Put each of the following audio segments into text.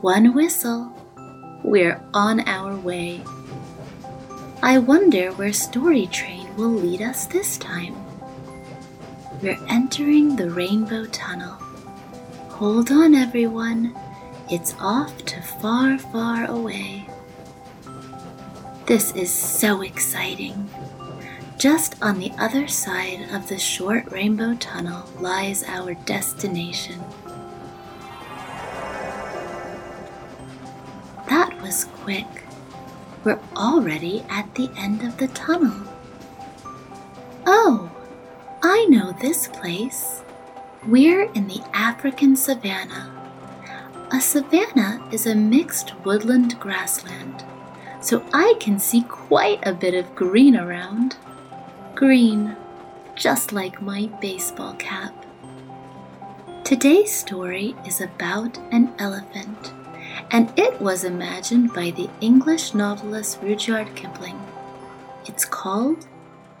One whistle. We're on our way. I wonder where Story Train will lead us this time. We're entering the Rainbow Tunnel. Hold on, everyone. It's off to far, far away. This is so exciting. Just on the other side of the short rainbow tunnel lies our destination. Was quick. We're already at the end of the tunnel. Oh, I know this place. We're in the African savanna. A savanna is a mixed woodland grassland, so I can see quite a bit of green around. Green, just like my baseball cap. Today's story is about an elephant, and it was imagined by the English novelist Rudyard Kipling. It's called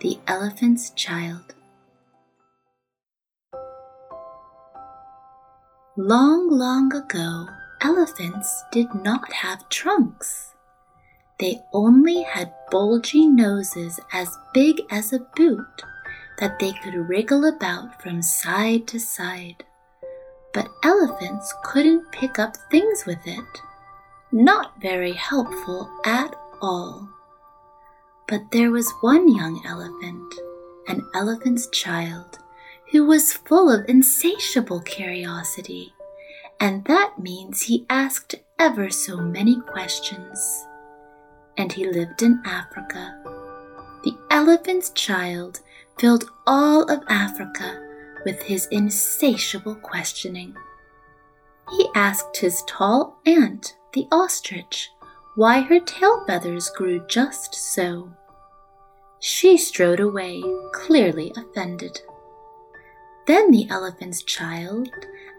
The Elephant's Child. Long, long ago, elephants did not have trunks. They only had bulgy noses as big as a boot that they could wriggle about from side to side. But elephants couldn't pick up things with it. Not very helpful at all. But there was one young elephant, an elephant's child, who was full of insatiable curiosity, and that means he asked ever so many questions. And he lived in Africa. The elephant's child filled all of Africa with his insatiable questioning. He asked his tall aunt, the ostrich, why her tail feathers grew just so. She strode away, clearly offended. Then the elephant's child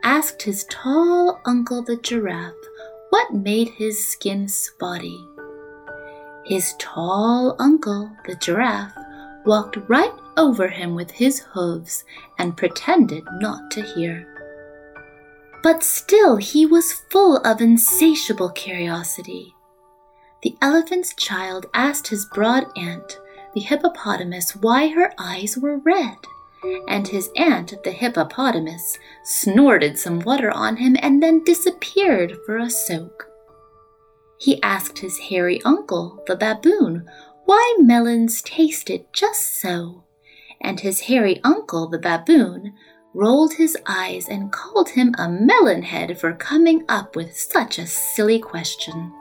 asked his tall uncle the giraffe what made his skin spotty. His tall uncle the giraffe walked right over him with his hooves and pretended not to hear. But still he was full of insatiable curiosity. The elephant's child asked his broad aunt, the hippopotamus, why her eyes were red and his aunt, the hippopotamus, snorted some water on him and then disappeared for a soak. He asked his hairy uncle, the baboon, why melons tasted just so, and his hairy uncle, the baboon, rolled his eyes and called him a melon head for coming up with such a silly question.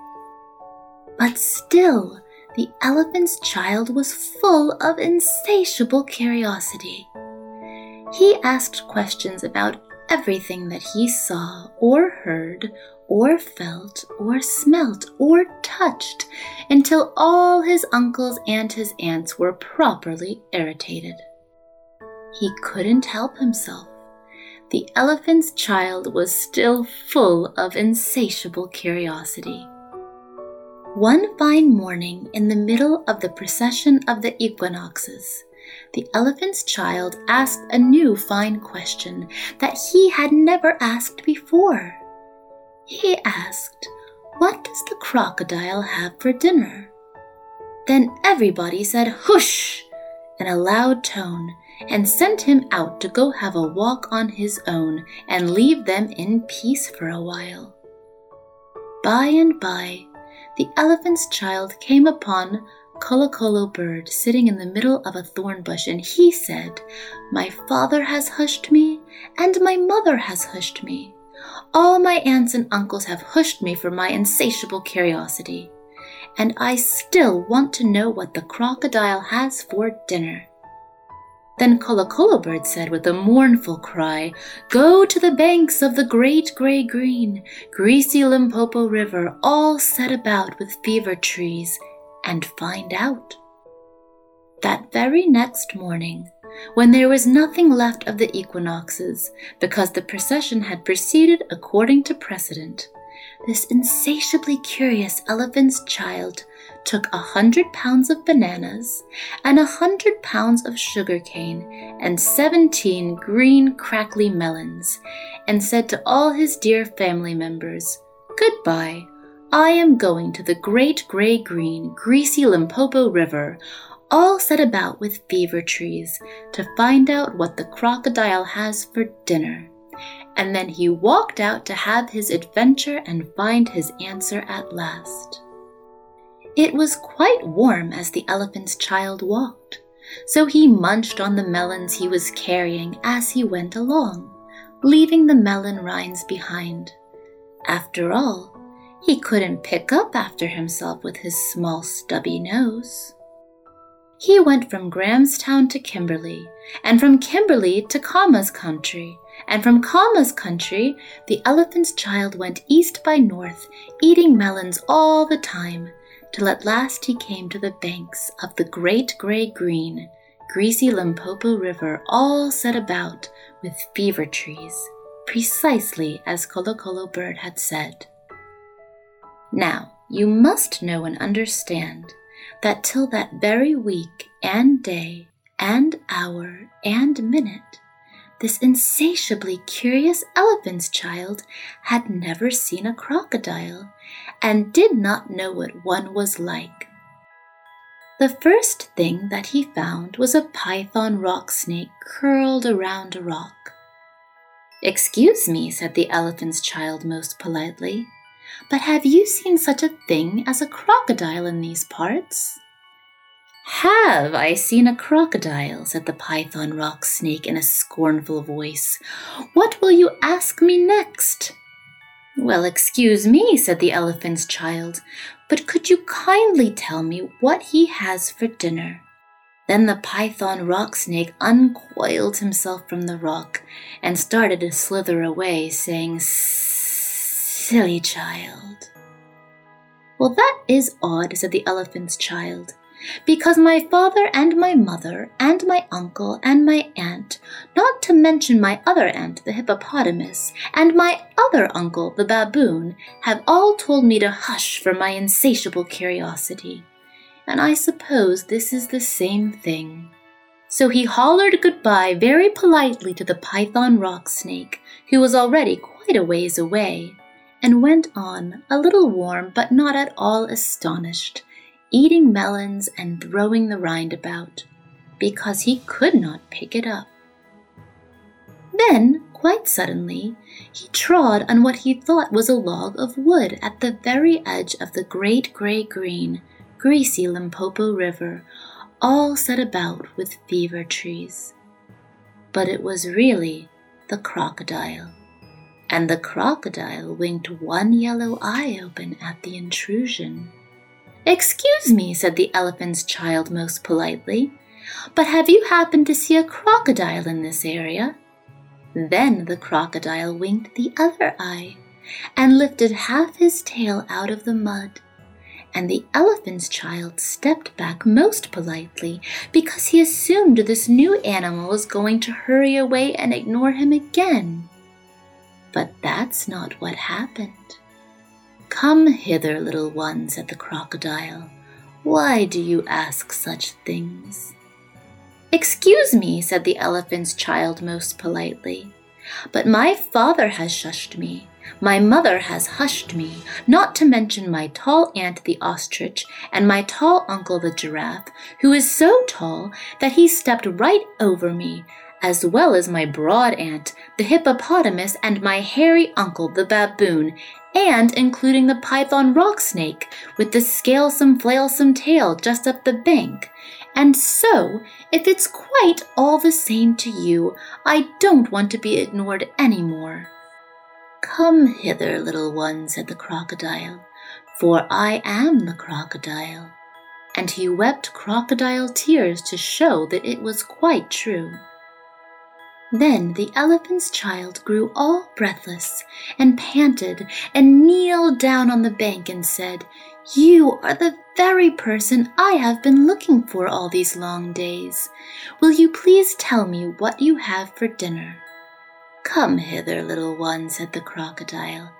But still, the elephant's child was full of insatiable curiosity. He asked questions about everything that he saw or heard or felt or smelt or touched until all his uncles and his aunts were properly irritated. He couldn't help himself. The elephant's child was still full of insatiable curiosity. One fine morning in the middle of the procession of the equinoxes, the elephant's child asked a new fine question that he had never asked before. He asked, What does the crocodile have for dinner? Then everybody said, Hush! in a loud tone and sent him out to go have a walk on his own and leave them in peace for a while. By and by, the elephant's child came upon Kolokolo bird sitting in the middle of a thorn bush, and he said, My father has hushed me, and my mother has hushed me. All my aunts and uncles have hushed me for my insatiable curiosity, and I still want to know what the crocodile has for dinner. Then Bird said with a mournful cry, Go to the banks of the great gray green, greasy Limpopo River, all set about with fever trees, and find out. That very next morning, when there was nothing left of the equinoxes, because the procession had proceeded according to precedent, this insatiably curious elephant's child took a hundred pounds of bananas and a hundred pounds of sugar cane and seventeen green crackly melons, and said to all his dear family members, Goodbye. I am going to the great gray green, greasy Limpopo River, all set about with fever trees, to find out what the crocodile has for dinner. And then he walked out to have his adventure and find his answer at last. It was quite warm as the elephant's child walked, so he munched on the melons he was carrying as he went along, leaving the melon rinds behind. After all, he couldn't pick up after himself with his small stubby nose. He went from Grahamstown to Kimberley, and from Kimberley to Khama's country, and from Khama's country the elephant's child went east by north, eating melons all the time, till at last he came to the banks of the great gray green, greasy Limpopo River, all set about with fever trees, precisely as Kolokolo Bird had said. Now, you must know and understand that till that very week and day and hour and minute, this insatiably curious elephant's child had never seen a crocodile and did not know what one was like. The first thing that he found was a python rock snake curled around a rock. Excuse me, said the elephant's child most politely, but have you seen such a thing as a crocodile in these parts? Have I seen a crocodile? said the python rock snake in a scornful voice. What will you ask me next? Well, excuse me, said the elephant's child, but could you kindly tell me what he has for dinner? Then the python rock snake uncoiled himself from the rock and started to slither away, saying, Silly child. Well, that is odd, said the elephant's child because my father and my mother and my uncle and my aunt, not to mention my other aunt, the hippopotamus, and my other uncle, the baboon, have all told me to hush for my insatiable curiosity. And I suppose this is the same thing. So he hollered goodbye very politely to the python rock snake, who was already quite a ways away, and went on, a little warm but not at all astonished eating melons and throwing the rind about, because he could not pick it up. Then, quite suddenly, he trod on what he thought was a log of wood at the very edge of the great gray green, greasy Limpopo River, all set about with fever trees. But it was really the crocodile, and the crocodile winked one yellow eye open at the intrusion. Excuse me, said the elephant's child most politely, but have you happened to see a crocodile in this area? Then the crocodile winked the other eye and lifted half his tail out of the mud. And the elephant's child stepped back most politely because he assumed this new animal was going to hurry away and ignore him again. But that's not what happened. Come hither, little one, said the crocodile. Why do you ask such things? Excuse me, said the elephant's child most politely, but my father has shushed me. My mother has hushed me, not to mention my tall aunt the ostrich and my tall uncle the giraffe, who is so tall that he stepped right over me, as well as my broad aunt the hippopotamus and my hairy uncle the baboon, and including the python rock snake with the scalesome flailsome tail just up the bank. And so, if it's quite all the same to you, I don't want to be ignored any more. Come hither, little one, said the crocodile, for I am the crocodile. and he wept crocodile tears to show that it was quite true. Then the elephant's child grew all breathless and panted and kneeled down on the bank and said, You are the very person I have been looking for all these long days. Will you please tell me what you have for dinner? Come hither, little one, said the crocodile,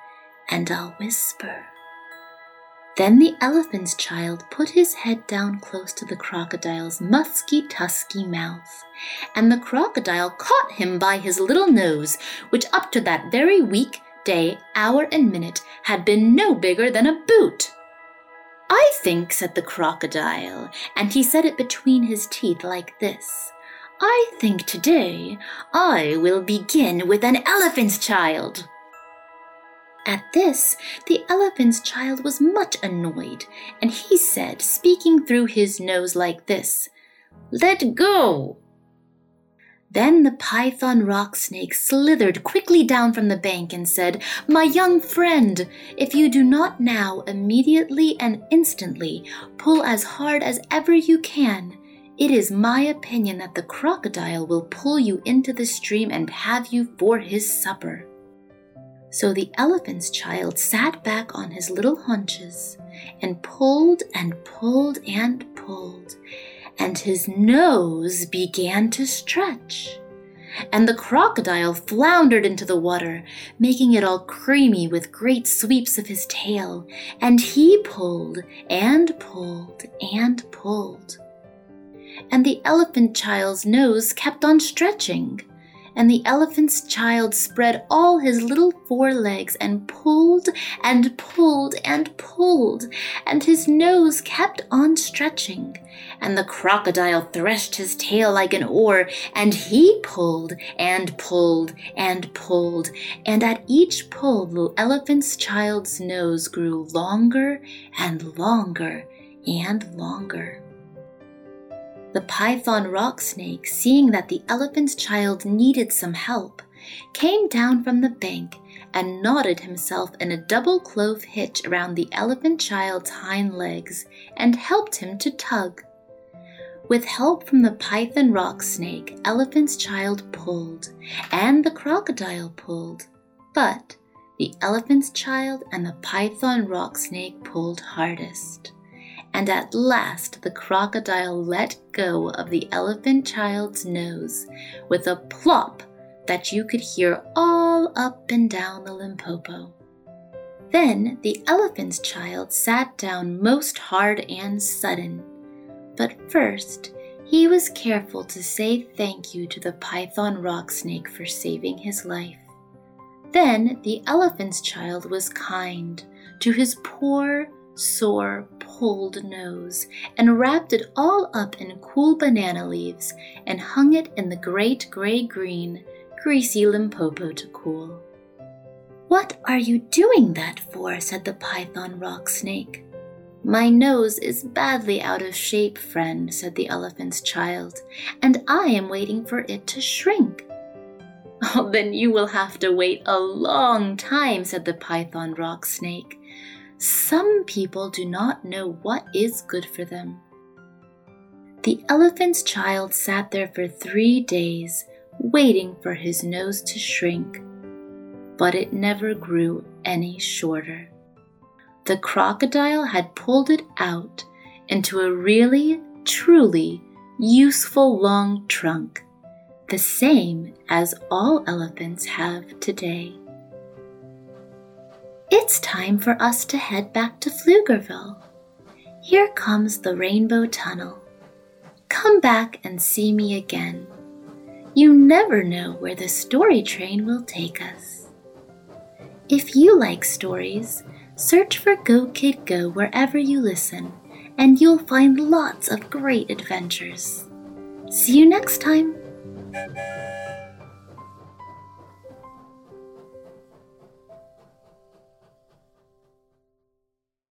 and I'll whisper. Then the elephant's child put his head down close to the crocodile's musky, tusky mouth, and the crocodile caught him by his little nose, which up to that very week, day, hour, and minute had been no bigger than a boot. I think, said the crocodile, and he said it between his teeth like this. I think today I will begin with an elephant's child. At this, the elephant's child was much annoyed, and he said, speaking through his nose like this, Let go! Then the python rock snake slithered quickly down from the bank and said, My young friend, if you do not now immediately and instantly pull as hard as ever you can, it is my opinion that the crocodile will pull you into the stream and have you for his supper. So the elephant's child sat back on his little haunches and pulled and pulled and pulled, and his nose began to stretch. And the crocodile floundered into the water, making it all creamy with great sweeps of his tail, and he pulled and pulled and pulled. And the elephant child's nose kept on stretching and the elephant's child spread all his little four legs and pulled and pulled and pulled, and his nose kept on stretching. And the crocodile threshed his tail like an oar, and he pulled and pulled and pulled, and at each pull the elephant's child's nose grew longer and longer and longer. The python rock snake, seeing that the elephant's child needed some help, came down from the bank and knotted himself in a double clove hitch around the elephant child's hind legs and helped him to tug. With help from the python rock snake, elephant's child pulled, and the crocodile pulled, but the elephant's child and the python rock snake pulled hardest and at last the crocodile let go of the elephant child's nose with a plop that you could hear all up and down the Limpopo. Then the elephant's child sat down most hard and sudden. But first, he was careful to say thank you to the python rock snake for saving his life. Then the elephant's child was kind to his poor, sore, pulled nose and wrapped it all up in cool banana leaves and hung it in the great gray green, greasy Limpopo to cool. What are you doing that for? said the python rock snake. My nose is badly out of shape, friend, said the elephant's child, and I am waiting for it to shrink. Oh, then you will have to wait a long time, said the python rock snake. Some people do not know what is good for them. The elephant's child sat there for three days, waiting for his nose to shrink, but it never grew any shorter. The crocodile had pulled it out into a really, truly useful long trunk, the same as all elephants have today. It's time for us to head back to Pflugerville. Here comes the Rainbow Tunnel. Come back and see me again. You never know where the story train will take us. If you like stories, search for Go Kid Go wherever you listen, and you'll find lots of great adventures. See you next time!